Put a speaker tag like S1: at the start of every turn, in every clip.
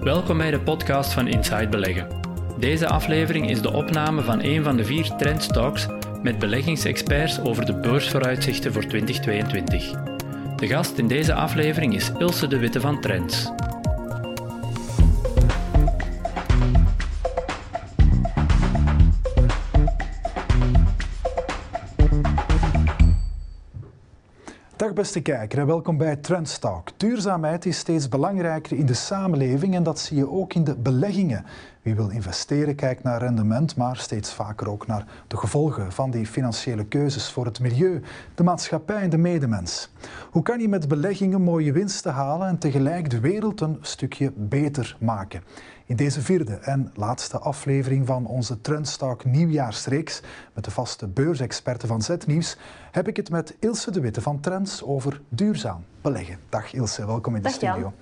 S1: Welkom bij de podcast van Inside Beleggen. Deze aflevering is de opname van een van de vier Talks met beleggingsexperts over de beursvooruitzichten voor 2022. De gast in deze aflevering is Ilse de Witte van Trends.
S2: Dag beste kijker en welkom bij Trendstalk. Duurzaamheid is steeds belangrijker in de samenleving en dat zie je ook in de beleggingen. Wie wil investeren kijkt naar rendement, maar steeds vaker ook naar de gevolgen van die financiële keuzes voor het milieu, de maatschappij en de medemens. Hoe kan je met beleggingen mooie winsten halen en tegelijk de wereld een stukje beter maken? In deze vierde en laatste aflevering van onze Trendstalk nieuwjaarsreeks met de vaste beursexperten van Z-Nieuws heb ik het met Ilse de Witte van Trends over duurzaam beleggen. Dag Ilse, welkom in de
S3: Dag,
S2: studio.
S3: Jan.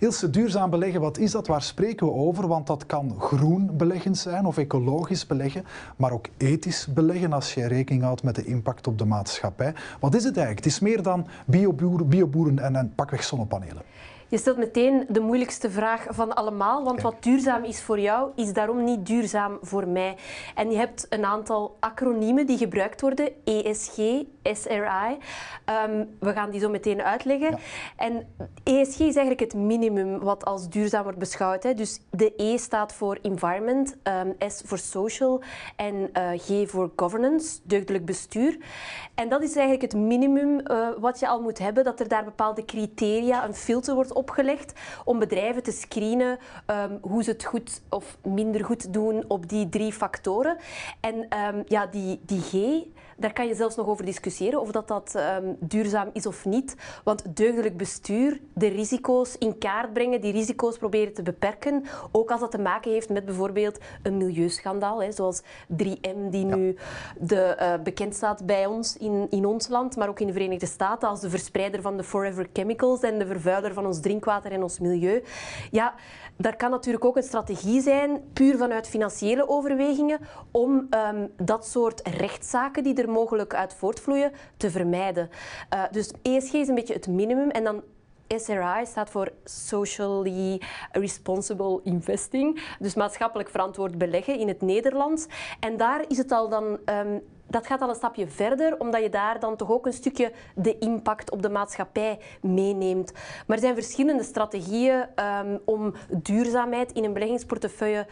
S2: Ilse, duurzaam beleggen, wat is dat? Waar spreken we over? Want dat kan groen beleggen zijn of ecologisch beleggen, maar ook ethisch beleggen als je rekening houdt met de impact op de maatschappij. Wat is het eigenlijk? Het is meer dan bioboeren, bioboeren en, en pakweg zonnepanelen.
S3: Je stelt meteen de moeilijkste vraag van allemaal, want wat duurzaam is voor jou, is daarom niet duurzaam voor mij. En je hebt een aantal acroniemen die gebruikt worden, ESG, SRI. Ehm, we gaan die zo meteen uitleggen.
S2: Ja.
S3: En ESG is eigenlijk het minimum wat als duurzaam wordt beschouwd. Hè. Dus de E staat voor environment, ehm, S voor social en eh, G voor governance, deugdelijk bestuur. En dat is eigenlijk het minimum eh, wat je al moet hebben, dat er daar bepaalde criteria, een filter wordt opgelegd om bedrijven te screenen ehm, hoe ze het goed of minder goed doen op die drie factoren. En ehm, ja, die, die G, daar kan je zelfs nog over discussiëren of dat, dat ehm, duurzaam is of niet. Want deugdelijk bestuur, de risico's in kaart brengen, die risico's proberen te beperken, ook als dat te maken heeft met bijvoorbeeld een milieuschandaal, hè, zoals 3M, die nu de, eh, bekend staat bij ons in, in ons land, maar ook in de Verenigde Staten als de verspreider van de Forever Chemicals en de vervuiler van ons drinkwater en ons milieu. Ja, daar kan natuurlijk ook een strategie zijn, puur vanuit financiële overwegingen, om ehm, dat soort rechtszaken die er mogelijk uit voortvloeien te vermijden. Eh, dus ESG is een beetje het minimum en dan SRI staat voor Socially Responsible Investing, dus maatschappelijk verantwoord beleggen in het Nederlands. En daar is het al dan. ehm, dat gaat al een stapje verder, omdat je daar dan toch ook een stukje de impact op de maatschappij meeneemt. Maar er zijn verschillende strategieën ehm, om duurzaamheid in een beleggingsportefeuille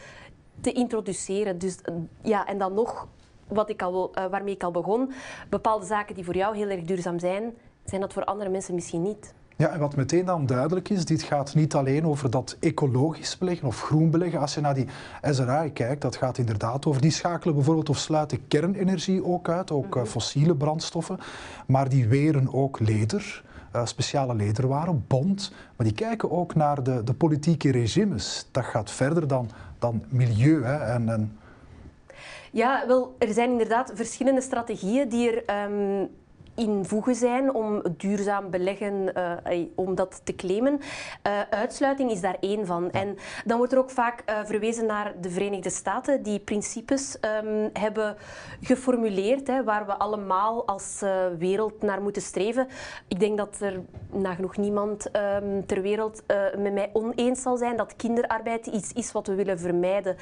S3: te introduceren. Dus eh, ja, en dan nog, wat ik al, eh, waarmee ik al begon, bepaalde zaken die voor jou heel erg duurzaam zijn, zijn dat voor andere mensen misschien niet.
S2: Ja, en wat meteen dan duidelijk is, dit gaat niet alleen over dat ecologisch beleggen of groen beleggen. Als je naar die SRI kijkt, dat gaat inderdaad over, die schakelen bijvoorbeeld of sluiten kernenergie ook uit, ook eh, fossiele brandstoffen, maar die weren ook leder. eh, speciale lederwaren, bond, maar die kijken ook naar de, de politieke regimes. Dat gaat verder dan, dan milieu. Hè, en, en
S3: Ja, wel, er zijn inderdaad verschillende strategieën die er ehm, in voegen zijn om duurzaam beleggen, eh, om dat te claimen. Eh, uitsluiting is daar één van. En dan wordt er ook vaak eh, verwezen naar de Verenigde Staten, die principes ehm, hebben geformuleerd, hè, waar we allemaal als wereld naar moeten streven. Ik denk dat er nagenoeg niemand ehm, ter wereld met mij oneens zal zijn dat kinderarbeid iets is wat we willen vermijden.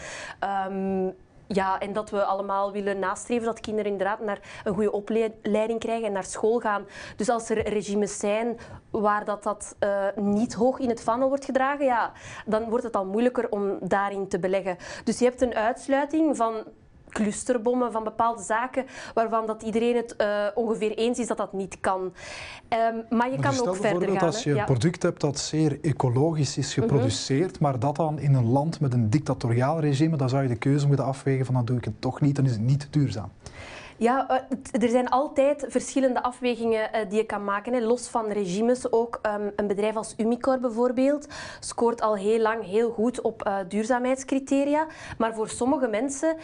S3: Ja, en dat we allemaal willen nastreven dat kinderen inderdaad naar een goede opleiding krijgen en naar school gaan. Dus als er regimes zijn waar dat, dat eh, niet hoog in het vaandel wordt gedragen, ja, dan wordt het al moeilijker om daarin te beleggen. Dus je hebt een uitsluiting van clusterbommen van bepaalde zaken waarvan dat iedereen het eh, ongeveer eens is dat dat niet kan. Ehm, maar je
S2: Maar
S3: kan ook verder
S2: bijvoorbeeld
S3: gaan.
S2: als je
S3: Ja.
S2: een product hebt dat zeer ecologisch is geproduceerd, maar dat dan in een land met een dictatoriaal regime, dan zou je de keuze moeten afwegen van dan doe ik het toch niet, dan is het niet duurzaam.
S3: Ja, eh, er zijn altijd verschillende afwegingen eh, die je kan maken. Los van regimes ook. ehm, een bedrijf als Umicore bijvoorbeeld scoort al heel lang heel goed op eh, duurzaamheidscriteria. Maar voor sommige mensen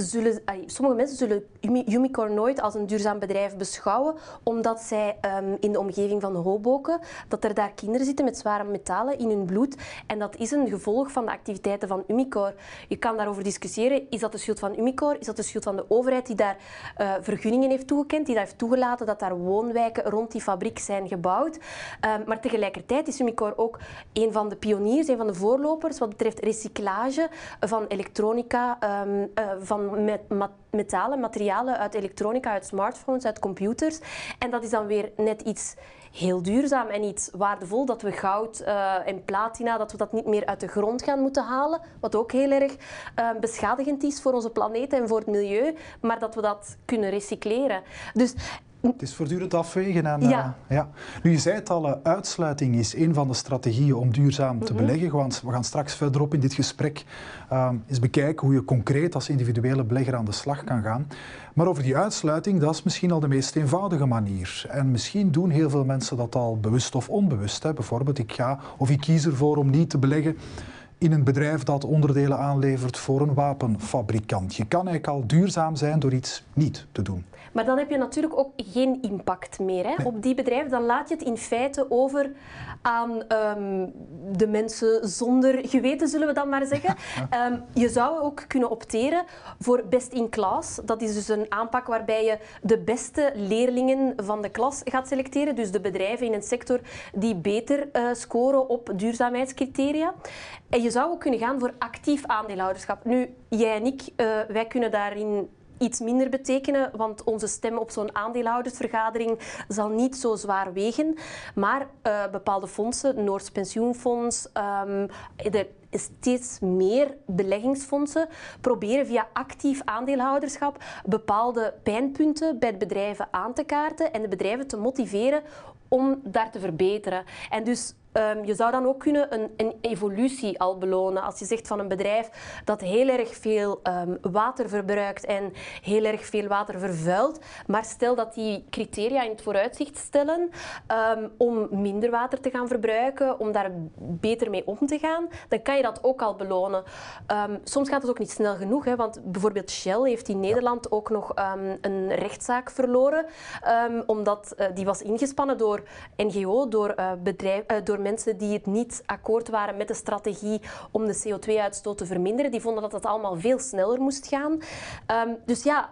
S3: ehm, zullen, sommige mensen zullen Umicore nooit als een duurzaam bedrijf beschouwen, omdat zij ehm, in de omgeving van Hoboken, dat er daar kinderen zitten met zware metalen in hun bloed. En dat is een gevolg van de activiteiten van Umicore. Je kan daarover discussiëren, is dat de schuld van Umicore? Is dat de schuld van de overheid die daar uh, vergunningen heeft toegekend, die daar heeft toegelaten dat daar woonwijken rond die fabriek zijn gebouwd? Ehm, maar tegelijkertijd is Umicore ook een van de pioniers, een van de voorlopers wat betreft recyclage van elektronica, um, van met, metalen, materialen uit elektronica, uit smartphones, uit computers. En dat is dan weer net iets heel duurzaam en iets waardevol, dat we goud uh, en platina, dat we dat niet meer uit de grond gaan moeten halen, wat ook heel erg uh, beschadigend is voor onze planeet en voor het milieu, maar dat we dat kunnen recycleren.
S2: Dus het is voortdurend afwegen. En, ja. Uh, ja. Nu, je zei het al, uitsluiting is een van de strategieën om duurzaam te mhm. beleggen. We gaan, straks verderop in dit gesprek uh, eens bekijken hoe je concreet als individuele belegger aan de slag kan gaan. Maar over die uitsluiting, dat is misschien al de meest eenvoudige manier. En misschien doen heel veel mensen dat al bewust of onbewust. Hè. Bijvoorbeeld, ik ga of ik kies ervoor om niet te beleggen in een bedrijf dat onderdelen aanlevert voor een wapenfabrikant. Je kan eigenlijk al duurzaam zijn door iets niet te doen.
S3: Maar dan heb je natuurlijk ook geen impact meer hè, op die bedrijven. Dan laat je het in feite over aan ehm, de mensen zonder geweten, zullen we dan maar zeggen. Um, je zou ook kunnen opteren voor best in class. Dat is dus een aanpak waarbij je de beste leerlingen van de klas gaat selecteren. Dus de bedrijven in een sector die beter uh, scoren op duurzaamheidscriteria. En je zou ook kunnen gaan voor actief aandeelhouderschap. Nu, jij en ik, uh, wij kunnen daarin iets minder betekenen, want onze stem op zo'n aandeelhoudersvergadering zal niet zo zwaar wegen. Maar uh, bepaalde fondsen, Noords Pensioenfonds, um, steeds meer beleggingsfondsen proberen via actief aandeelhouderschap bepaalde pijnpunten bij de bedrijven aan te kaarten en de bedrijven te motiveren om daar te verbeteren. En dus Um, je zou dan ook kunnen een, een, evolutie al belonen. Als je zegt van een bedrijf dat heel erg veel um, water verbruikt en heel erg veel water vervuilt, maar stel dat die criteria in het vooruitzicht stellen um, om minder water te gaan verbruiken, om daar beter mee om te gaan, dan kan je dat ook al belonen. soms gaat het ook niet snel genoeg, hè, want bijvoorbeeld Shell heeft in Nederland ook nog een rechtszaak verloren, omdat uh, die was ingespannen door NGO, door, uh, bedrijf, uh, door mensen die het niet akkoord waren met de strategie om de CO2-uitstoot te verminderen. Die vonden dat het allemaal veel sneller moest gaan. Um, dus ja,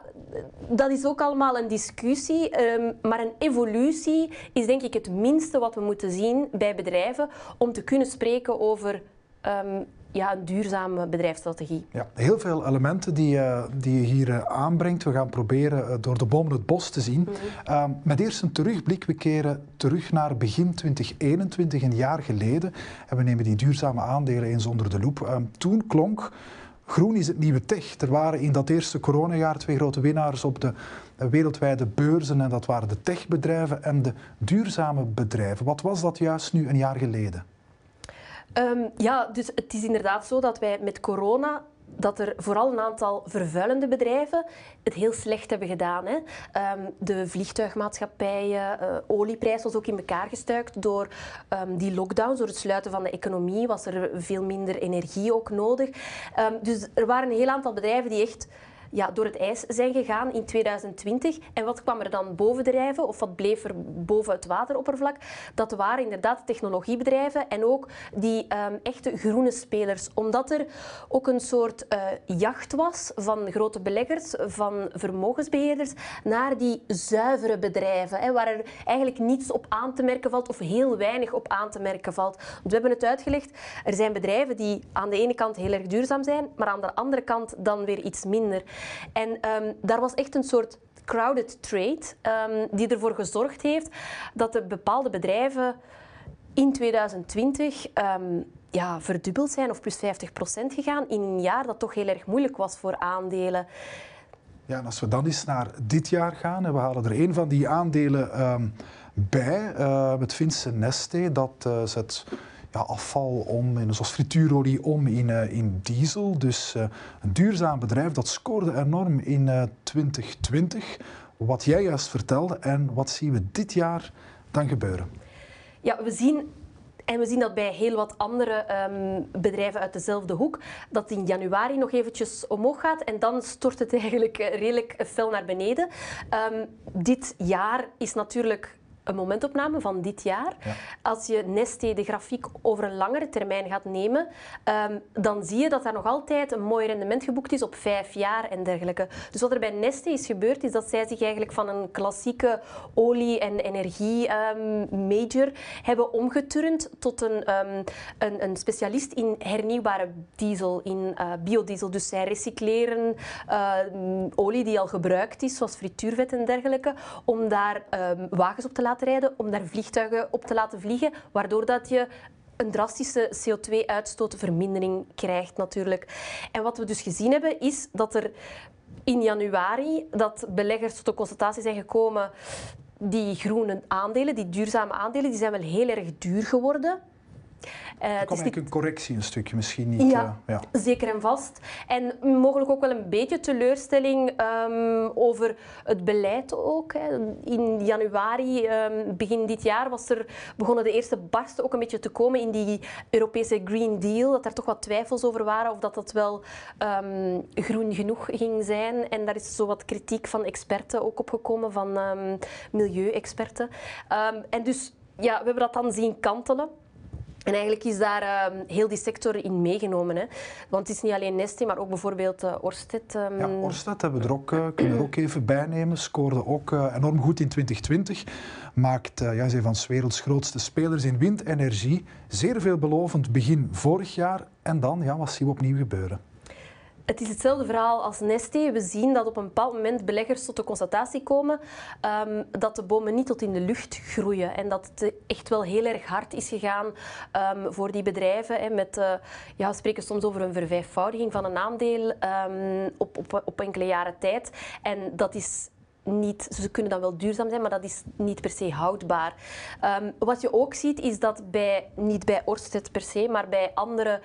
S3: dat is ook allemaal een discussie. Um, maar een evolutie is denk ik het minste wat we moeten zien bij bedrijven om te kunnen spreken over um, ja, een duurzame bedrijfsstrategie.
S2: Ja, heel veel elementen die, uh, die je hier uh, aanbrengt. We gaan proberen uh, door de bomen het bos te zien. Mm -hmm. met eerst een terugblik. We keren terug naar begin 2021, een jaar geleden. En we nemen die duurzame aandelen eens onder de loep. Ehm, toen klonk groen is het nieuwe tech. Er waren in dat eerste coronajaar twee grote winnaars op de wereldwijde beurzen. En dat waren de techbedrijven en de duurzame bedrijven. Wat was dat juist nu een jaar geleden?
S3: Um, ja, dus het is inderdaad zo dat wij met corona dat er vooral een aantal vervuilende bedrijven het heel slecht hebben gedaan. Hè. Um, de vliegtuigmaatschappijen, uh, olieprijs was ook in elkaar gestuikt door um, die lockdowns, door het sluiten van de economie was er veel minder energie ook nodig. Dus er waren een heel aantal bedrijven die echt ja, door het ijs zijn gegaan in 2020. En wat kwam er dan bovendrijven, of wat bleef er boven het wateroppervlak? Dat waren inderdaad technologiebedrijven en ook die um, echte groene spelers. Omdat er ook een soort uh, jacht was van grote beleggers, van vermogensbeheerders, naar die zuivere bedrijven, hè, waar er eigenlijk niets op aan te merken valt of heel weinig op aan te merken valt. Want we hebben het uitgelegd, er zijn bedrijven die aan de ene kant heel erg duurzaam zijn, maar aan de andere kant dan weer iets minder. En um, daar was echt een soort crowded trade um, die ervoor gezorgd heeft dat er bepaalde bedrijven in 2020 um, ehm, ja, verdubbeld zijn of plus 50 procent gegaan in een jaar dat toch heel erg moeilijk was voor aandelen.
S2: Ja, en als we dan eens naar dit jaar gaan, en we halen er een van die aandelen bij, uh, met Vincent Neste, dat uh, zet ja, afval om, in, zoals frituurolie, om in, uh, in diesel. Dus uh, een duurzaam bedrijf dat scoorde enorm in uh, 2020. Wat jij juist vertelde en wat zien we dit jaar dan gebeuren?
S3: Ja, we zien En we zien dat bij heel wat andere ehm, bedrijven uit dezelfde hoek, dat in januari nog eventjes omhoog gaat en dan stort het eigenlijk eh, redelijk fel naar beneden. Ehm, dit jaar is natuurlijk een momentopname van dit jaar. Als je Neste de grafiek over een langere termijn gaat nemen, um, dan zie je dat daar nog altijd een mooi rendement geboekt is op vijf jaar en dergelijke. Dus wat er bij Neste is gebeurd, is dat zij zich eigenlijk van een klassieke olie- en energie-major um, hebben omgeturnd tot een, um, een, een, specialist in hernieuwbare diesel, in uh, biodiesel. Dus zij recycleren uh, olie die al gebruikt is, zoals frituurvet en dergelijke, om daar wagens op te laten rijden, om daar vliegtuigen op te laten vliegen, waardoor dat je een drastische CO2-uitstootvermindering krijgt natuurlijk. En wat we dus gezien hebben, is dat er in januari dat beleggers tot de constatatie zijn gekomen die groene aandelen, die duurzame aandelen, die zijn wel heel erg duur geworden.
S2: Uh, er komt een correctie een stukje misschien niet.
S3: Ja, uh, ja, zeker en vast. En mogelijk ook wel een beetje teleurstelling um, over het beleid ook. Hè. In januari, um, begin dit jaar, was er, begonnen de eerste barsten ook een beetje te komen in die Europese Green Deal. Dat er toch wat twijfels over waren of dat dat wel um, groen genoeg ging zijn. En daar is zo wat kritiek van experten ook opgekomen, van milieuexperten. en dus ja, we hebben dat dan zien kantelen. En eigenlijk is daar uh, heel die sector in meegenomen. Hè. Want het is niet alleen Neste, maar ook bijvoorbeeld uh, Orsted. Um...
S2: Ja, Orsted hebben we er ook, uh, kunnen we er ook even bij nemen. Scoorde ook enorm goed in 2020. Maakt ja, is een van de werelds grootste spelers in windenergie. Zeer veelbelovend begin vorig jaar. En dan, ja, zien we opnieuw gebeuren?
S3: Het is hetzelfde verhaal als Neste. We zien dat op een bepaald moment beleggers tot de constatatie komen um, dat de bomen niet tot in de lucht groeien. En dat het echt wel heel erg hard is gegaan um, voor die bedrijven. Hè, met, uh, ja, we spreken soms over een vervijfvoudiging van een aandeel um, op, op, op enkele jaren tijd. En dat is niet, ze kunnen dan wel duurzaam zijn, maar dat is niet per se houdbaar. Um, wat je ook ziet is dat bij, niet bij Orsted per se, maar bij andere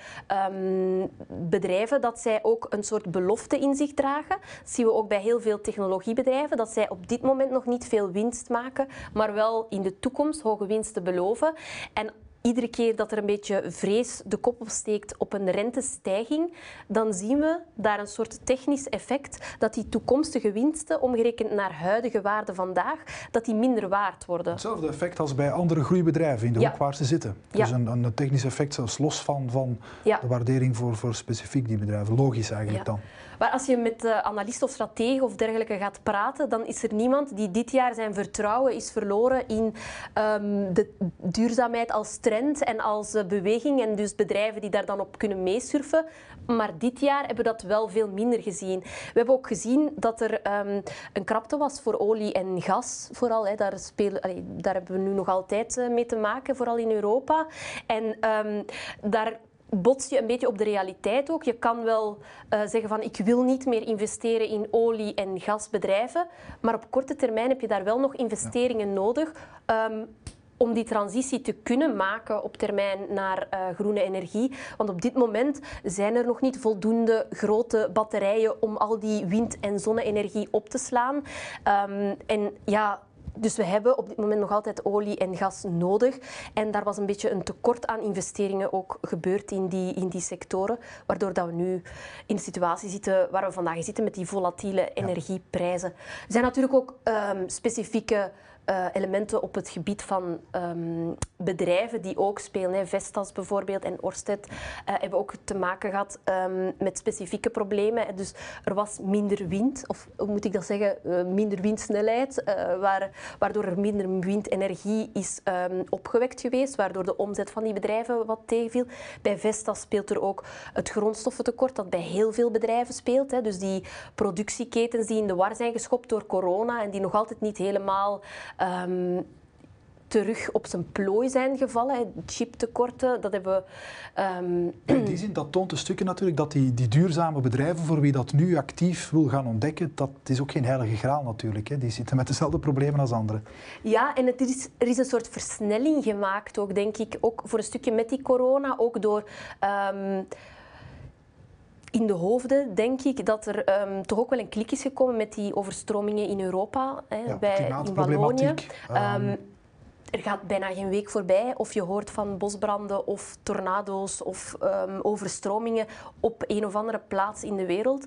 S3: um, bedrijven, dat zij ook een soort belofte in zich dragen. Dat zien we ook bij heel veel technologiebedrijven, dat zij op dit moment nog niet veel winst maken, maar wel in de toekomst hoge winsten beloven. En iedere keer dat er een beetje vrees de kop opsteekt op een rentestijging, dan zien we daar een soort technisch effect dat die toekomstige winsten, omgerekend naar huidige waarde vandaag, dat die minder waard worden.
S2: Hetzelfde effect als bij andere groeibedrijven in de ja. hoek waar ze zitten. Dus ja. een, een, technisch effect zelfs los van, van ja. de waardering voor, voor specifiek die bedrijven. Logisch eigenlijk dan.
S3: Maar als je met uh, analisten of strategen of dergelijke gaat praten, dan is er niemand die dit jaar zijn vertrouwen is verloren in um, de duurzaamheid als trend en als uh, beweging. En dus bedrijven die daar dan op kunnen meesurfen. Maar dit jaar hebben we dat wel veel minder gezien. We hebben ook gezien dat er um, een krapte was voor olie en gas. Vooral, hè, daar, spelen, daar hebben we nu nog altijd uh, mee te maken, vooral in Europa. En um, daar bots je een beetje op de realiteit ook. Je kan wel uh, zeggen van ik wil niet meer investeren in olie- en gasbedrijven, maar op korte termijn heb je daar wel nog investeringen ja. nodig um, om die transitie te kunnen maken op termijn naar uh, groene energie. Want op dit moment zijn er nog niet voldoende grote batterijen om al die wind- en zonne-energie op te slaan. Um, en ja, dus we hebben op dit moment nog altijd olie en gas nodig. En daar was een beetje een tekort aan investeringen ook gebeurd in die, in die sectoren. Waardoor dat we nu in de situatie zitten waar we vandaag zitten met die volatiele energieprijzen. Er zijn natuurlijk ook um, specifieke uh, elementen op het gebied van um, bedrijven die ook spelen. Hè. Vestas bijvoorbeeld en Orsted uh, hebben ook te maken gehad um, met specifieke problemen. Dus er was minder wind, of hoe moet ik dat zeggen, uh, minder windsnelheid, waar, waardoor er minder windenergie is um, opgewekt geweest, waardoor de omzet van die bedrijven wat tegenviel. Bij Vestas speelt er ook het grondstoffentekort dat bij heel veel bedrijven speelt. Hè. Dus die productieketens die in de war zijn geschopt door corona en die nog altijd niet helemaal um, terug op zijn plooi zijn gevallen. Chiptekorten, dat hebben we...
S2: Um... In die zin, dat toont een stukje natuurlijk dat die, die duurzame bedrijven, voor wie dat nu actief wil gaan ontdekken, dat is ook geen heilige graal natuurlijk. Hè. Die zitten met dezelfde problemen als anderen.
S3: Ja, en het is, er is een soort versnelling gemaakt ook, denk ik, ook voor een stukje met die corona, ook door... Um, in de hoofden denk ik dat er um, toch ook wel een klik is gekomen met die overstromingen in Europa, hè,
S2: ja,
S3: bij, in Wallonië. Um, er gaat bijna geen week voorbij of je hoort van bosbranden of tornado's of um, overstromingen op een of andere plaats in de wereld.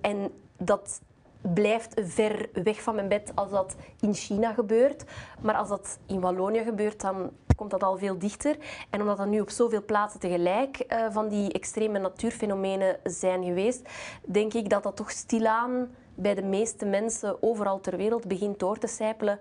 S3: En dat blijft ver weg van mijn bed als dat in China gebeurt. Maar als dat in Wallonië gebeurt, dan komt dat al veel dichter. En omdat dat nu op zoveel plaatsen tegelijk uh, van die extreme natuurfenomenen zijn geweest, denk ik dat dat toch stilaan bij de meeste mensen overal ter wereld begint door te sijpelen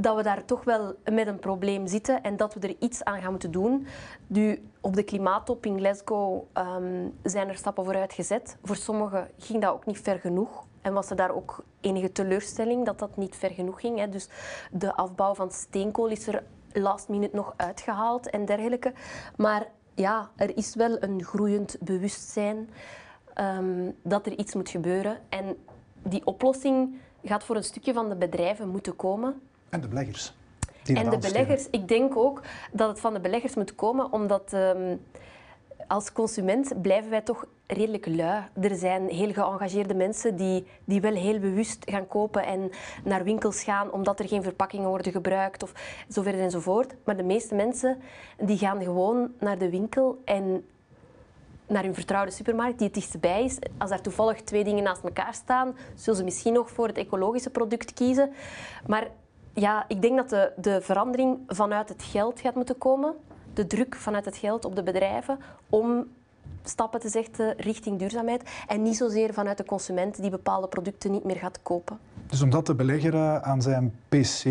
S3: dat we daar toch wel met een probleem zitten en dat we er iets aan gaan moeten doen. Nu, op de klimaattop in Glasgow um, zijn er stappen vooruit gezet. Voor sommigen ging dat ook niet ver genoeg. En was er daar ook enige teleurstelling dat dat niet ver genoeg ging. Hè. Dus de afbouw van steenkool is er last minute nog uitgehaald en dergelijke. Maar ja, er is wel een groeiend bewustzijn um, dat er iets moet gebeuren. En die oplossing gaat voor een stukje van de bedrijven moeten komen.
S2: En de beleggers.
S3: En de beleggers, ik denk ook dat het van de beleggers moet komen, omdat um, als consument blijven wij toch redelijk lui. Er zijn heel geëngageerde mensen die, die wel heel bewust gaan kopen en naar winkels gaan omdat er geen verpakkingen worden gebruikt of zo verder enzovoort. Maar de meeste mensen die gaan gewoon naar de winkel en naar hun vertrouwde supermarkt die het dichtstbij is. Als daar toevallig twee dingen naast elkaar staan, zullen ze misschien nog voor het ecologische product kiezen. Maar ja, ik denk dat de, de verandering vanuit het geld gaat moeten komen. De druk vanuit het geld op de bedrijven om stappen te zetten richting duurzaamheid. En niet zozeer vanuit de consument die bepaalde producten niet meer gaat kopen.
S2: Dus omdat de belegger eh, aan zijn PC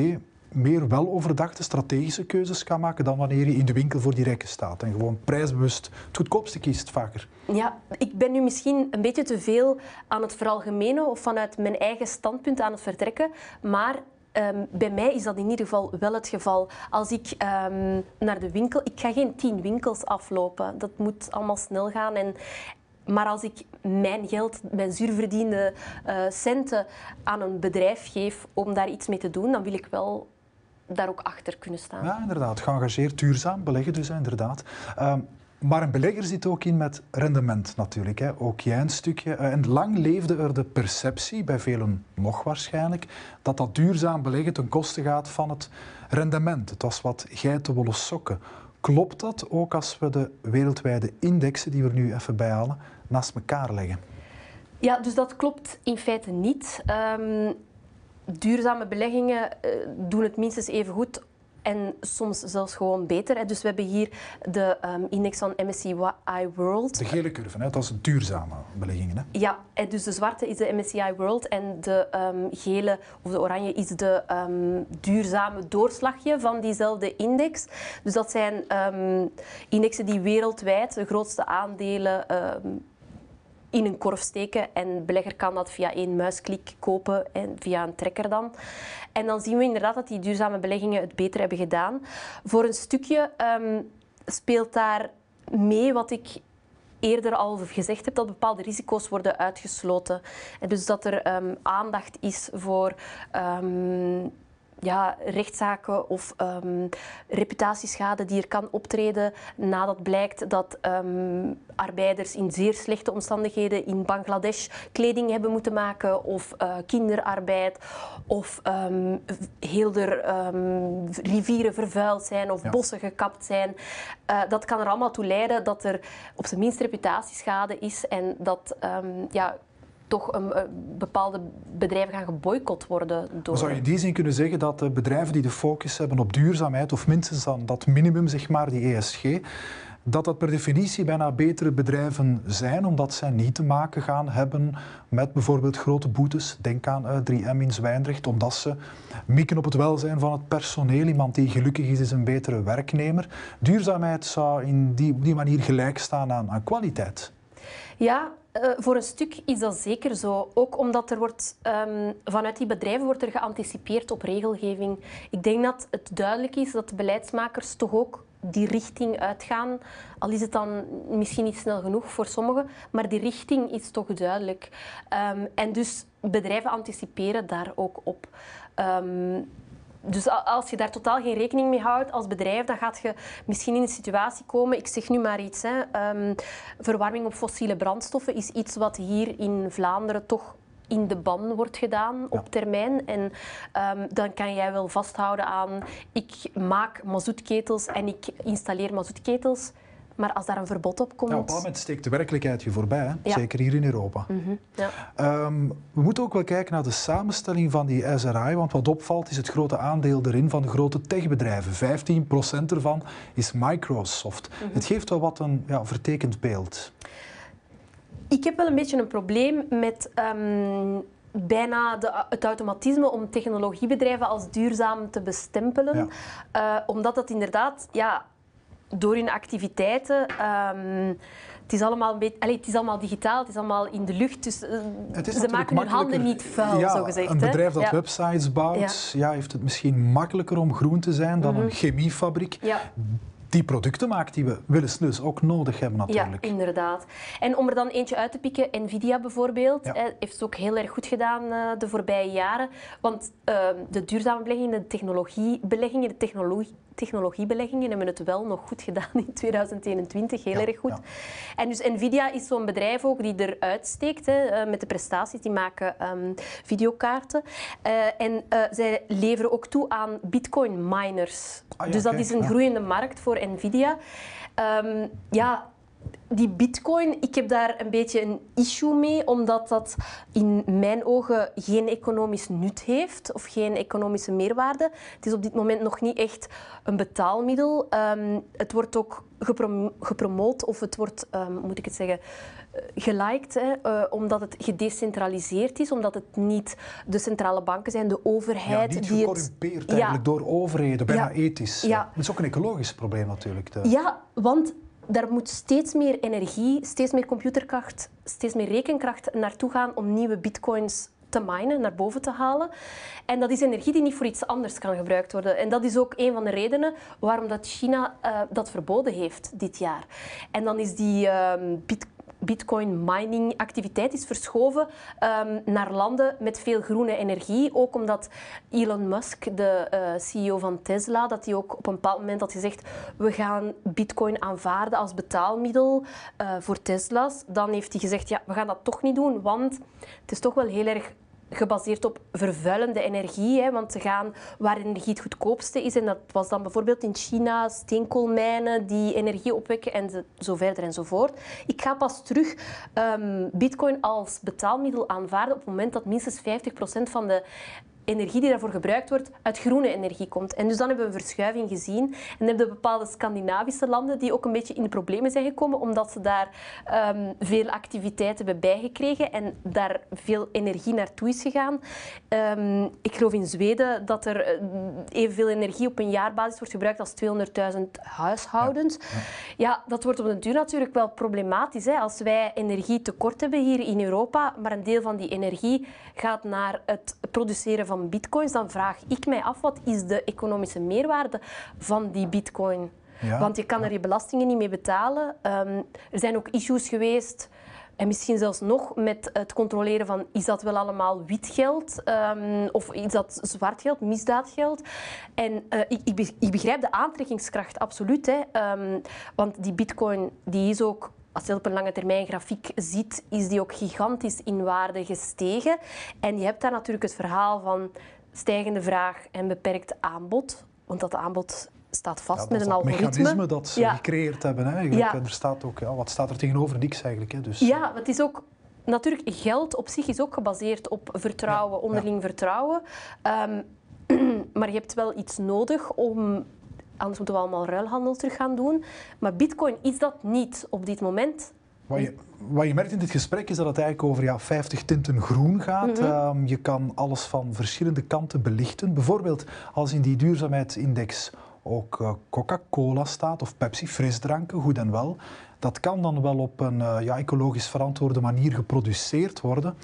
S2: meer weloverdachte strategische keuzes kan maken dan wanneer je in de winkel voor die rekken staat en gewoon prijsbewust het goedkoopste kiest vaker.
S3: Ja, ik ben nu misschien een beetje te veel aan het veralgemenen of vanuit mijn eigen standpunt aan het vertrekken, maar Um, bij mij is dat in ieder geval wel het geval. Als ik um, naar de winkel... Ik ga geen tien winkels aflopen. Dat moet allemaal snel gaan. En, maar als ik mijn geld, mijn zuurverdiende uh, centen aan een bedrijf geef om daar iets mee te doen, dan wil ik wel daar ook achter kunnen staan.
S2: Ja, inderdaad. Geëngageerd, duurzaam beleggen dus, inderdaad. Um, maar een belegger zit ook in met rendement natuurlijk. Hè. Ook jij een stukje. Eh, en lang leefde er de perceptie, bij velen nog waarschijnlijk, dat dat duurzaam beleggen ten koste gaat van het rendement. Het was wat geitenwolle sokken. Klopt dat ook als we de wereldwijde indexen die we er nu even bijhalen naast elkaar leggen?
S3: Ja, dus dat klopt in feite niet. Um, duurzame beleggingen uh, doen het minstens even goed en soms zelfs gewoon beter. Dus we hebben hier de um, index van MSCI World.
S2: De gele curve, hè? dat is duurzame beleggingen. Hè?
S3: Ja, dus de zwarte is de MSCI World en de um, gele of de oranje is de um, duurzame doorslagje van diezelfde index. Dus dat zijn indexen die wereldwijd de grootste aandelen in een korf steken en de belegger kan dat via één muisklik kopen en via een trekker dan. En dan zien we inderdaad dat die duurzame beleggingen het beter hebben gedaan. Voor een stukje um, speelt daar mee wat ik eerder al gezegd heb, dat bepaalde risico's worden uitgesloten. En dus dat er um, aandacht is voor um, ja, rechtszaken of um, reputatieschade die er kan optreden nadat blijkt dat um, arbeiders in zeer slechte omstandigheden in Bangladesh kleding hebben moeten maken of uh, kinderarbeid of um, heel er rivieren vervuild zijn of bossen gekapt zijn. Uh, dat kan er allemaal toe leiden dat er op zijn minst reputatieschade is en dat ja, toch een, bepaalde bedrijven gaan geboycott worden. Door...
S2: Zou je in die zin kunnen zeggen dat de bedrijven die de focus hebben op duurzaamheid, of minstens dan dat minimum, zeg maar, die ESG, dat dat per definitie bijna betere bedrijven zijn, omdat zij niet te maken gaan hebben met bijvoorbeeld grote boetes. Denk aan uh, eh, 3M in Zwijndrecht, omdat ze mikken op het welzijn van het personeel. Iemand die gelukkig is, is een betere werknemer. Duurzaamheid zou in die, op die manier gelijk staan aan, aan kwaliteit.
S3: Ja, uh, voor een stuk is dat zeker zo. Ook omdat er wordt, um, vanuit die bedrijven wordt er geanticipeerd op regelgeving. Ik denk dat het duidelijk is dat de beleidsmakers toch ook die richting uitgaan. Al is het dan misschien niet snel genoeg voor sommigen, maar die richting is toch duidelijk. Um, en dus bedrijven anticiperen daar ook op. Um, dus als je daar totaal geen rekening mee houdt als bedrijf, dan gaat je misschien in een situatie komen, ik zeg nu maar iets, hè, um, verwarming op fossiele brandstoffen is iets wat hier in Vlaanderen toch in de ban wordt gedaan op termijn. En ehm, dan kan jij wel vasthouden aan ik maak mazoutketels en ik installeer mazoutketels. Maar als daar een verbod op komt...
S2: Ja, op een moment steekt de werkelijkheid je voorbij, hè? zeker hier in Europa.
S3: Mhm, ja.
S2: Um, we moeten ook wel kijken naar de samenstelling van die SRI, want wat opvalt is het grote aandeel erin van de grote techbedrijven. 15% ervan is Microsoft. Mhm. Het geeft wel wat een ja, vertekend beeld.
S3: Ik heb wel een beetje een probleem met um, bijna de, het automatisme om technologiebedrijven als duurzaam te bestempelen. Ja. Uh, omdat dat inderdaad... Ja, door hun activiteiten. Um, het is, allemaal een beetje, allez, het is allemaal digitaal, het is allemaal in de lucht. Dus uh, ze maken hun handen niet vuil,
S2: ja,
S3: zo gezegd.
S2: Een bedrijf dat ja. websites bouwt, ja. heeft het misschien makkelijker om groen te zijn dan mm -hmm. een chemiefabriek die producten maakt die we willens ook nodig hebben natuurlijk.
S3: Ja, inderdaad. En om er dan eentje uit te pikken, Nvidia bijvoorbeeld, ja. heeft het ook heel erg goed gedaan uh, de voorbije jaren. Want uh, de duurzame beleggingen, de technologiebeleggingen, de technologie, technologiebeleggingen hebben het wel nog goed gedaan in 2021, heel ja, erg goed. Ja. En dus Nvidia is zo'n bedrijf ook die eruit steekt hè, uh, met de prestaties. Die maken um, videokaarten. en zij leveren ook toe aan bitcoin miners. Ah, dus dat is een groeiende markt voor Nvidia. Um, ja, die bitcoin, ik heb daar een beetje een issue mee, omdat dat in mijn ogen geen economisch nut heeft of geen economische meerwaarde. Het is op dit moment nog niet echt een betaalmiddel. Um, het wordt ook geprom gepromoot, of het wordt, um, moet ik het zeggen, geliked, hè, uh, omdat het gedecentraliseerd is, omdat het niet de centrale banken zijn, de overheid.
S2: Ja, niet
S3: die
S2: gecorrumpeerd het... eigenlijk ja. door overheden, bijna ja. ethisch. Ja. Dat is ook een ecologisch probleem natuurlijk. De...
S3: Ja, want daar moet steeds meer energie, steeds meer computerkracht, steeds meer rekenkracht naartoe gaan om nieuwe bitcoins te minen, naar boven te halen. En dat is energie die niet voor iets anders kan gebruikt worden. En dat is ook een van de redenen waarom dat China uh, dat verboden heeft dit jaar. En dan is die uh, bitcoin bitcoin mining activiteit is verschoven um, naar landen met veel groene energie. Ook omdat Elon Musk, de uh, CEO van Tesla, dat hij ook op een bepaald moment had gezegd we gaan bitcoin aanvaarden als betaalmiddel uh, voor Tesla's. Dan heeft hij gezegd ja, we gaan dat toch niet doen, want het is toch wel heel erg gebaseerd op vervuilende energie. Hè, want ze gaan waar energie het goedkoopste is. En dat was dan bijvoorbeeld in China steenkoolmijnen die energie opwekken en zo verder enzovoort. Ik ga pas terug um, bitcoin als betaalmiddel aanvaarden op het moment dat minstens 50% van de energie die daarvoor gebruikt wordt uit groene energie komt. En dus dan hebben we een verschuiving gezien. En dan hebben we bepaalde Scandinavische landen die ook een beetje in de problemen zijn gekomen, omdat ze daar um, veel activiteit hebben bijgekregen en daar veel energie naartoe is gegaan. Um, ik geloof in Zweden dat er evenveel energie op een jaarbasis wordt gebruikt als 200.000 huishoudens. Ja, ja. ja, dat wordt op de duur natuurlijk wel problematisch. Hè? Als wij energie tekort hebben hier in Europa, maar een deel van die energie gaat naar het produceren van van bitcoins, dan vraag ik mij af wat is de economische meerwaarde van die bitcoin. Ja. Want je kan er je belastingen niet mee betalen. Um, er zijn ook issues geweest en misschien zelfs nog met het controleren van is dat wel allemaal wit geld um, of is dat zwart geld, misdaadgeld. En uh, ik, ik, begrijp de aantrekkingskracht absoluut. Hè, um, want die bitcoin die is ook als je op een lange termijn grafiek ziet, is die ook gigantisch in waarde gestegen. En je hebt daar natuurlijk het verhaal van stijgende vraag en beperkt aanbod. Want dat aanbod staat vast
S2: ja,
S3: met een algoritme.
S2: Mechanisme dat ze ja. gecreëerd hebben. Eigenlijk. Ja. Er staat ook, ja, wat staat er tegenover? Niks eigenlijk. Hè, dus.
S3: Ja, het is ook natuurlijk, geld op zich is ook gebaseerd op vertrouwen, onderling vertrouwen. Um, maar je hebt wel iets nodig om Anders moeten we allemaal ruilhandel terug gaan doen. Maar bitcoin is dat niet op dit moment.
S2: Wat je, wat je merkt in dit gesprek is dat het eigenlijk over ja, 50 tinten groen gaat. Mm -hmm. um, je kan alles van verschillende kanten belichten. Bijvoorbeeld als in die duurzaamheidsindex ook uh, Coca-Cola staat of Pepsi, frisdranken, goed en wel. Dat kan dan wel op een uh, ja, ecologisch verantwoorde manier geproduceerd worden.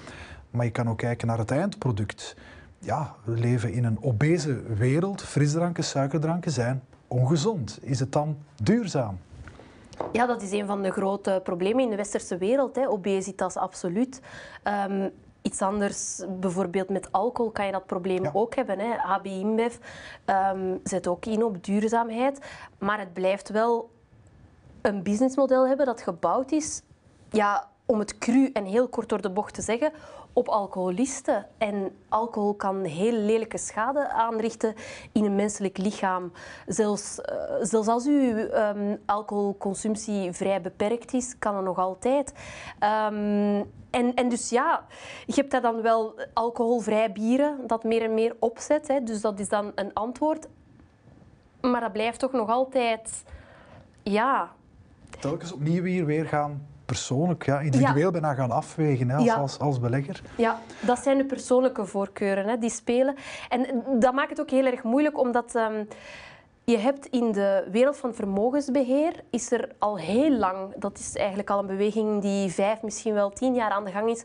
S2: Maar je kan ook kijken naar het eindproduct. Ja, we leven in een obese wereld. Frisdranken, suikerdranken zijn ongezond? Is het dan duurzaam?
S3: Ja, dat is een van de grote problemen in de westerse wereld. Hè. Obesitas, absoluut. Um, iets anders, bijvoorbeeld met alcohol kan je dat probleem ja. ook hebben. Hè. HB InBev um, zet ook in op duurzaamheid. Maar het blijft wel een businessmodel hebben dat gebouwd is ja, om het cru en heel kort door de bocht te zeggen, op alcoholisten. En alcohol kan heel lelijke schade aanrichten in een menselijk lichaam. Zelfs, uh, zelfs als uw um, alcoholconsumptie vrij beperkt is, kan dat nog altijd. Um, en, en, dus ja, je hebt daar dan wel alcoholvrij bieren dat meer en meer opzet. Hè. Dus dat is dan een antwoord. Maar dat blijft toch nog altijd... Ja...
S2: Telkens opnieuw hier weer gaan persoonlijk, ja, individueel ja. bijna gaan afwegen hè, als, ja. als, als, belegger.
S3: Ja, dat zijn de persoonlijke voorkeuren hè, die spelen. En dat maakt het ook heel erg moeilijk, omdat um, je hebt in de wereld van vermogensbeheer is er al heel lang, dat is eigenlijk al een beweging die vijf, misschien wel tien jaar aan de gang is,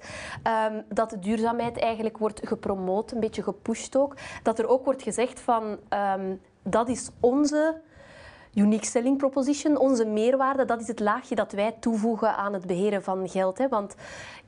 S3: um, dat de duurzaamheid eigenlijk wordt gepromoot, een beetje gepusht ook. Dat er ook wordt gezegd van um, dat is onze unique selling proposition, onze meerwaarde, dat is het laagje dat wij toevoegen aan het beheren van geld. Hè. Want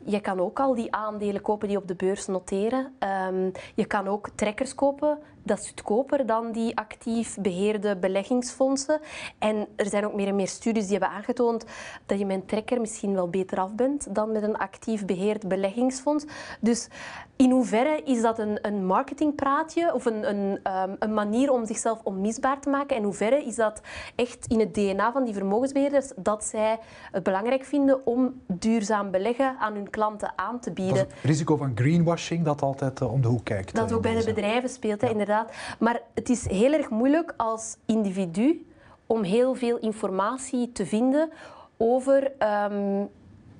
S3: je kan ook al die aandelen kopen die op de beurs noteren. Um, je kan ook trekkers kopen dat is goedkoper dan die actief beheerde beleggingsfondsen. En er zijn ook meer en meer studies die hebben aangetoond dat je met een trekker misschien wel beter af bent dan met een actief beheerd beleggingsfonds. Dus in hoeverre is dat een, een marketingpraatje of een, een, um, een manier om zichzelf onmisbaar te maken? En in hoeverre is dat echt in het DNA van die vermogensbeheerders dat zij het belangrijk vinden om duurzaam beleggen aan hun klanten aan te bieden?
S2: het risico van greenwashing dat altijd uh, om de hoek kijkt.
S3: Dat ook bij de bedrijven speelt, hè, inderdaad. Maar het is heel erg moeilijk als individu om heel veel informatie te vinden over um,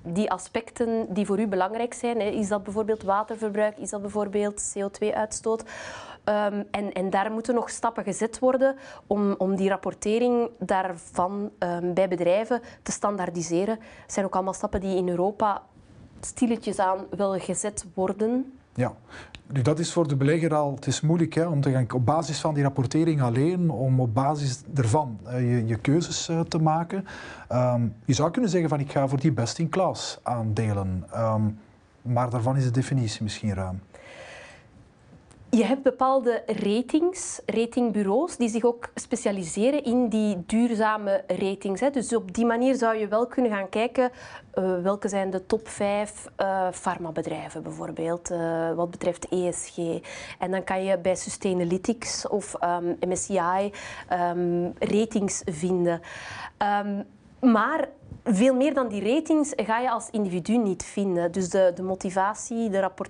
S3: die aspecten die voor u belangrijk zijn. Is dat bijvoorbeeld waterverbruik? Is dat bijvoorbeeld CO2-uitstoot? Um, en, en, daar moeten nog stappen gezet worden om, om die rapportering daarvan um, bij bedrijven te standaardiseren. Het zijn ook allemaal stappen die in Europa stilletjes aan wel gezet worden.
S2: Ja, nu dat is voor de belegger al, het is moeilijk hè, om te gaan op basis van die rapportering alleen, om op basis ervan uh, je, je, keuzes uh, te maken. Um, je zou kunnen zeggen van ik ga voor die best-in-class aandelen, um, maar daarvan is de definitie misschien ruim.
S3: Je hebt bepaalde ratings, ratingbureaus, die zich ook specialiseren in die duurzame ratings. Hè. Dus op die manier zou je wel kunnen gaan kijken uh, welke zijn de top vijf uh, farmabedrijven bijvoorbeeld, uh, wat betreft ESG. En dan kan je bij Sustainalytics of um, MSCI um, ratings vinden. Um, maar veel meer dan die ratings ga je als individu niet vinden. Dus de, de motivatie, de, rapport,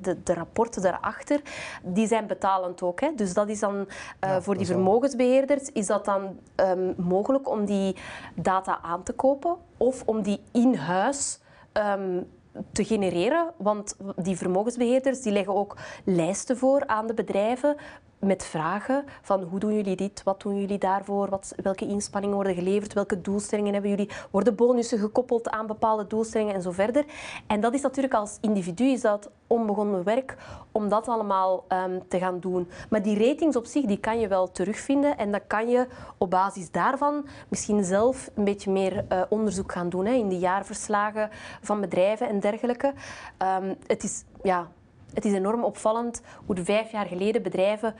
S3: de, de, rapporten daarachter, die zijn betalend ook. Hè. Dus dat is dan uh, ja, voor die vermogensbeheerders is dat dan um, mogelijk om die data aan te kopen of om die in huis um, te genereren. Want die vermogensbeheerders die leggen ook lijsten voor aan de bedrijven met vragen van hoe doen jullie dit, wat doen jullie daarvoor, wat, welke inspanningen worden geleverd, welke doelstellingen hebben jullie, worden bonussen gekoppeld aan bepaalde doelstellingen en zo verder. En dat is natuurlijk als individu is dat onbegonnen werk om dat allemaal um, te gaan doen. Maar die ratings op zich die kan je wel terugvinden en dan kan je op basis daarvan misschien zelf een beetje meer uh, onderzoek gaan doen hè, in de jaarverslagen van bedrijven en dergelijke. Um, het is ja, het is enorm opvallend hoe vijf jaar geleden bedrijven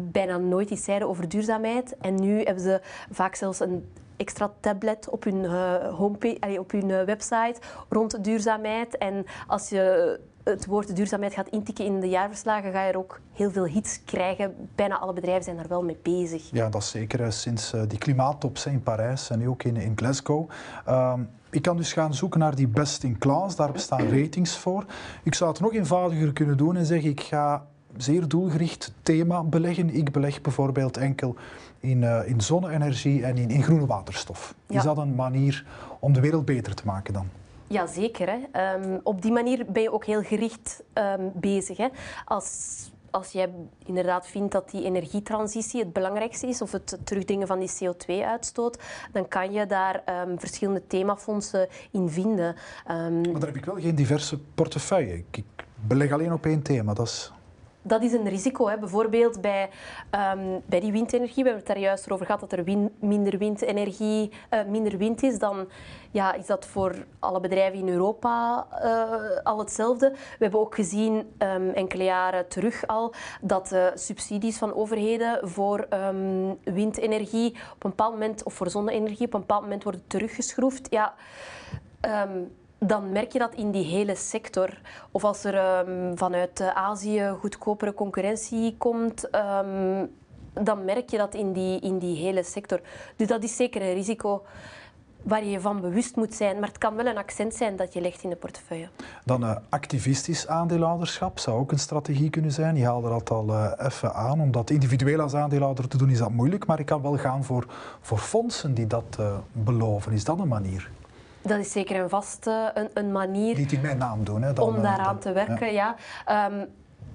S3: bijna nooit iets zeiden over duurzaamheid. En nu hebben ze vaak zelfs een extra tablet op hun, uh, homepage, op hun uh, website rond duurzaamheid. En als je het woord duurzaamheid gaat intikken in de jaarverslagen, ga je er ook heel veel hits krijgen. Bijna alle bedrijven zijn daar wel mee bezig.
S2: Ja, dat is zeker sinds uh, die klimaattops in Parijs en nu ook in, Glasgow. Uh, ik kan dus gaan zoeken naar die best in class, daar bestaan ratings voor. Ik zou het nog eenvoudiger kunnen doen en zeggen ik ga zeer doelgericht thema beleggen. Ik beleg bijvoorbeeld enkel in, uh, in zonne-energie en in, in groene waterstof. Ja. Is dat een manier om de wereld beter te maken dan?
S3: Jazeker. Hè. Um, op die manier ben je ook heel gericht um, bezig. Hè. Als als jij inderdaad vindt dat die energietransitie het belangrijkste is, of het terugdringen van die CO2-uitstoot, dan kan je daar um, verschillende themafondsen in vinden.
S2: Um, maar dan heb ik wel geen diverse portefeuille. Ik, ik beleg alleen op één thema. Dat is
S3: dat is een risico. Hè. Bijvoorbeeld bij, um, bij die windenergie, we hebben het daar juist over gehad dat er minder windenergie, uh, minder wind is, dan ja, is dat voor alle bedrijven in Europa uh, al hetzelfde. We hebben ook gezien um, enkele jaren terug al dat uh, subsidies van overheden voor um, windenergie op een bepaald moment, of voor zonne-energie op een bepaald moment worden teruggeschroefd. Ja, dan merk je dat in die hele sector. Of als er ehm, vanuit Azië goedkopere concurrentie komt, ehm, dan merk je dat in die, in die hele sector. Dus dat is zeker een risico waar je van bewust moet zijn. Maar het kan wel een accent zijn dat je legt in de portefeuille.
S2: Dan uh, activistisch aandeelhouderschap zou ook een strategie kunnen zijn. Je haalde dat al uh, even aan. Om dat individueel als aandeelhouder te doen is dat moeilijk. Maar ik kan wel gaan voor, voor fondsen die dat beloven. Is dat een manier?
S3: Dat is zeker een vaste een, een manier.
S2: Niet in mijn naam doen. Hè,
S3: dan, om daaraan te werken, ja. ja. Um,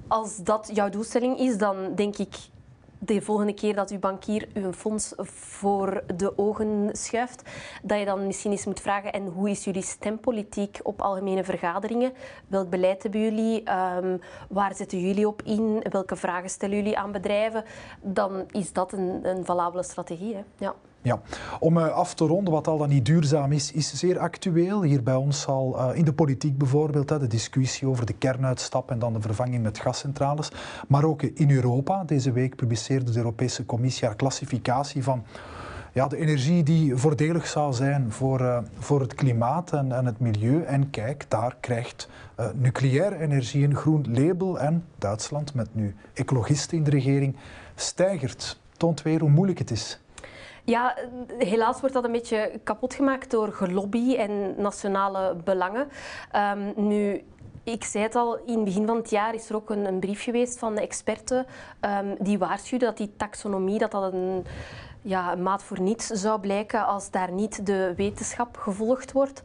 S3: als dat jouw doelstelling is, dan denk ik de volgende keer dat uw bankier u een fonds voor de ogen schuift, dat je dan misschien eens moet vragen en hoe is jullie stempolitiek op algemene vergaderingen? Welk beleid hebben jullie? Um, waar zetten jullie op in? Welke vragen stellen jullie aan bedrijven? Dan is dat een, een valabele strategie. Hè? Ja.
S2: Ja, om uh, af te ronden, wat al dan niet duurzaam is, is zeer actueel. Hier bij ons al uh, in de politiek bijvoorbeeld, de discussie over de kernuitstap en dan de vervanging met gascentrales. Maar ook in Europa. Deze week publiceerde de Europese Commissie haar klassificatie van ja, de energie die voordelig zou zijn voor, uh, voor het klimaat en, en, het milieu. En kijk, daar krijgt nucleaire energie een groen label. En Duitsland, met nu ecologisten in de regering, stijgert. Toont weer hoe moeilijk het is.
S3: Ja, helaas wordt dat een beetje kapot gemaakt door gelobby en nationale belangen. Um, nu, ik zei het al, in het begin van het jaar is er ook een, een brief geweest van de experten um, die waarschuwden dat die taxonomie dat dat een, ja, een maat voor niets zou blijken als daar niet de wetenschap gevolgd wordt.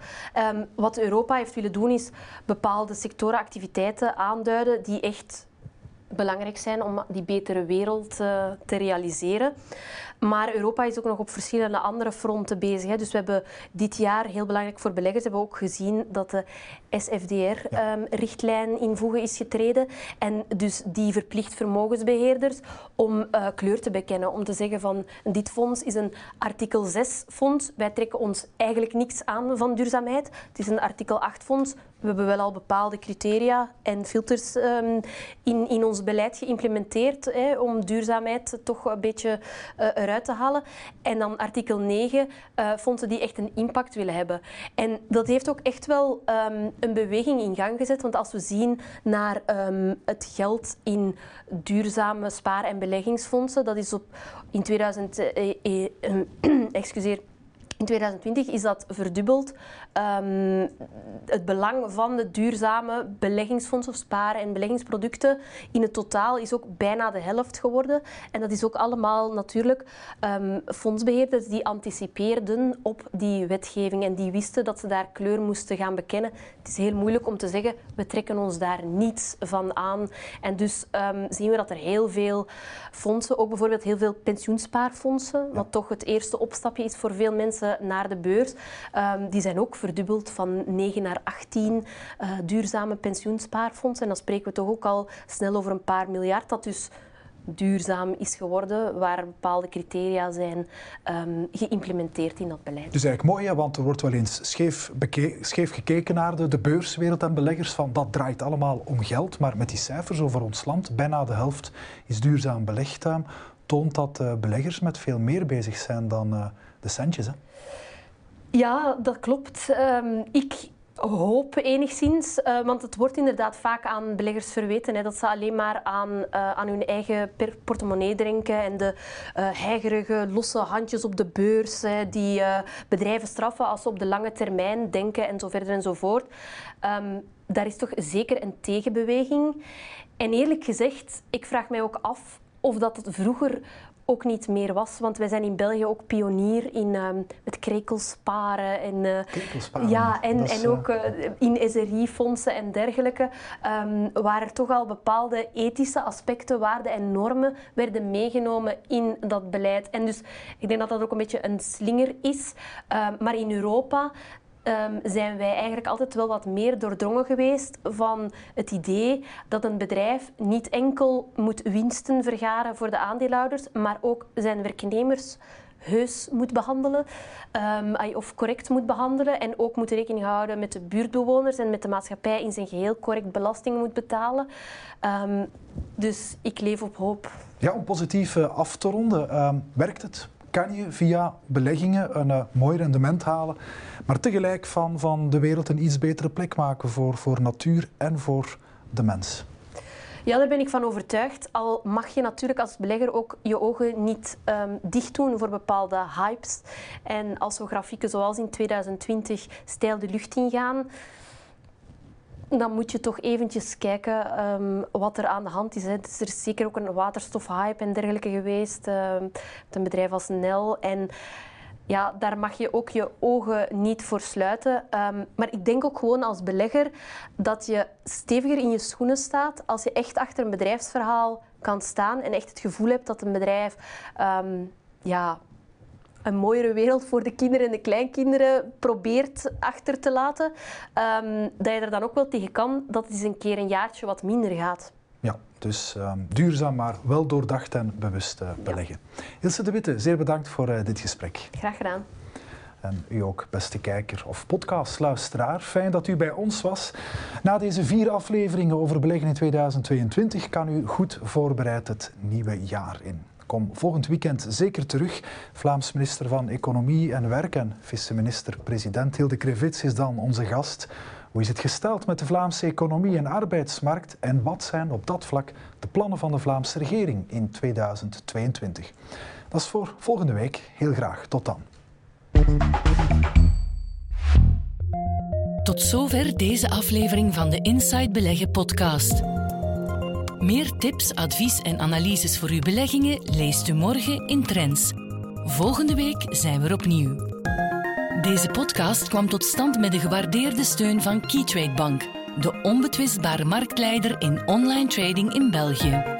S3: Um, wat Europa heeft willen doen is bepaalde sectorenactiviteiten aanduiden die echt belangrijk zijn om die betere wereld uh, te realiseren. Maar Europa is ook nog op verschillende andere fronten bezig. Hè. Dus we hebben dit jaar, heel belangrijk voor beleggers, hebben we ook gezien dat de SFDR-richtlijn um, in voegen is getreden. En dus die verplicht vermogensbeheerders om uh, kleur te bekennen. Om te zeggen van dit fonds is een artikel 6 fonds. Wij trekken ons eigenlijk niks aan van duurzaamheid. Het is een artikel 8 fonds. We hebben wel al bepaalde criteria en filters um, in, in ons beleid geïmplementeerd hè, om duurzaamheid toch een beetje uh, eruit te halen. En dan artikel 9, uh, fondsen die echt een impact willen hebben. En dat heeft ook echt wel um, een beweging in gang gezet. Want als we zien naar um, het geld in duurzame spaar- en beleggingsfondsen, dat is op in 2000, eh, eh, excuseer, in 2020 is dat verdubbeld. Um, het belang van de duurzame beleggingsfondsen of sparen en beleggingsproducten in het totaal is ook bijna de helft geworden. En dat is ook allemaal natuurlijk um, fondsbeheerders die anticipeerden op die wetgeving en die wisten dat ze daar kleur moesten gaan bekennen. Het is heel moeilijk om te zeggen, we trekken ons daar niets van aan. En dus um, zien we dat er heel veel fondsen, ook bijvoorbeeld heel veel pensioenspaarfondsen, wat toch het eerste opstapje is voor veel mensen naar de beurs. Um, die zijn ook verdubbeld van 9 naar 18 uh, duurzame pensioenspaarfondsen. En dan spreken we toch ook al snel over een paar miljard. Dat dus duurzaam is geworden, waar bepaalde criteria zijn um, geïmplementeerd in dat beleid.
S2: Dus eigenlijk mooi, want er wordt wel eens scheef, scheef gekeken naar de, de, beurswereld en beleggers, van dat draait allemaal om geld, maar met die cijfers over ons land, bijna de helft is duurzaam belegd, uh, toont dat uh, beleggers met veel meer bezig zijn dan uh, de centjes. Hè?
S3: Ja, dat klopt. Um, ik hoop enigszins, uh, want het wordt inderdaad vaak aan beleggers verweten hè, dat ze alleen maar aan, uh, aan hun eigen portemonnee denken en de uh, heigerige, losse handjes op de beurs die bedrijven straffen als ze op de lange termijn denken en zo verder en zo voort. Um, daar is toch zeker een tegenbeweging. En eerlijk gezegd, ik vraag mij ook af of dat het vroeger ook niet meer was. Want wij zijn in België ook pionier in uh, het krekelsparen. En, uh,
S2: krekelsparen?
S3: Ja, en, en ook uh, in SRI-fondsen en dergelijke. Um, waar er toch al bepaalde ethische aspecten, waarden en normen werden meegenomen in dat beleid. En dus ik denk dat dat ook een beetje een slinger is. Ehm, maar in Europa um, zijn wij eigenlijk altijd wel wat meer doordrongen geweest van het idee dat een bedrijf niet enkel moet winsten vergaren voor de aandeelhouders, maar ook zijn werknemers heus moet behandelen um, of correct moet behandelen en ook moet rekening houden met de buurtbewoners en met de maatschappij in zijn geheel correct belasting moet betalen. Um, dus ik leef op hoop.
S2: Ja, om positief uh, af te ronden, werkt het? Kan je via beleggingen een uh, mooi rendement halen, maar tegelijk van, van de wereld een iets betere plek maken voor, voor natuur en voor de mens.
S3: Ja, daar ben ik van overtuigd. Al mag je natuurlijk als belegger ook je ogen niet um, dicht doen voor bepaalde hypes. En als we grafieken zoals in 2020 stijl de lucht ingaan, dan moet je toch eventjes kijken um, wat er aan de hand is. Hè. Er is zeker ook een waterstofhype en dergelijke geweest. Uh, een bedrijf als Nel. En ja, daar mag je ook je ogen niet voor sluiten. Um, maar ik denk ook gewoon als belegger dat je steviger in je schoenen staat als je echt achter een bedrijfsverhaal kan staan en echt het gevoel hebt dat een bedrijf ja, een mooiere wereld voor de kinderen en de kleinkinderen probeert achter te laten, um, dat je er dan ook wel tegen kan dat het eens een keer een jaartje wat minder gaat.
S2: Ja, dus um, duurzaam, maar wel doordacht en bewust uh, beleggen. Ja. Ilse de Witte, zeer bedankt voor uh, dit gesprek.
S3: Graag gedaan.
S2: En u ook, beste kijker of podcastluisteraar. Fijn dat u bij ons was. Na deze vier afleveringen over beleggen in 2022 kan u goed voorbereid het nieuwe jaar in. Kom volgend weekend zeker terug. Vlaams minister van Economie en Werk en vice-minister-president Hilde Krevits is dan onze gast. Hoe is het gesteld met de Vlaamse economie en arbeidsmarkt en wat zijn op dat vlak de plannen van de Vlaamse regering in 2022? Dat is voor volgende week. Heel graag. Tot dan.
S4: Tot zover deze aflevering van de Inside Beleggen podcast. Meer tips, advies en analyses voor uw beleggingen leest u morgen in Trends. Volgende week zijn we er opnieuw. Deze podcast kwam tot stand met de gewaardeerde steun van Keytrade Bank, de onbetwistbare marktleider in online trading in België.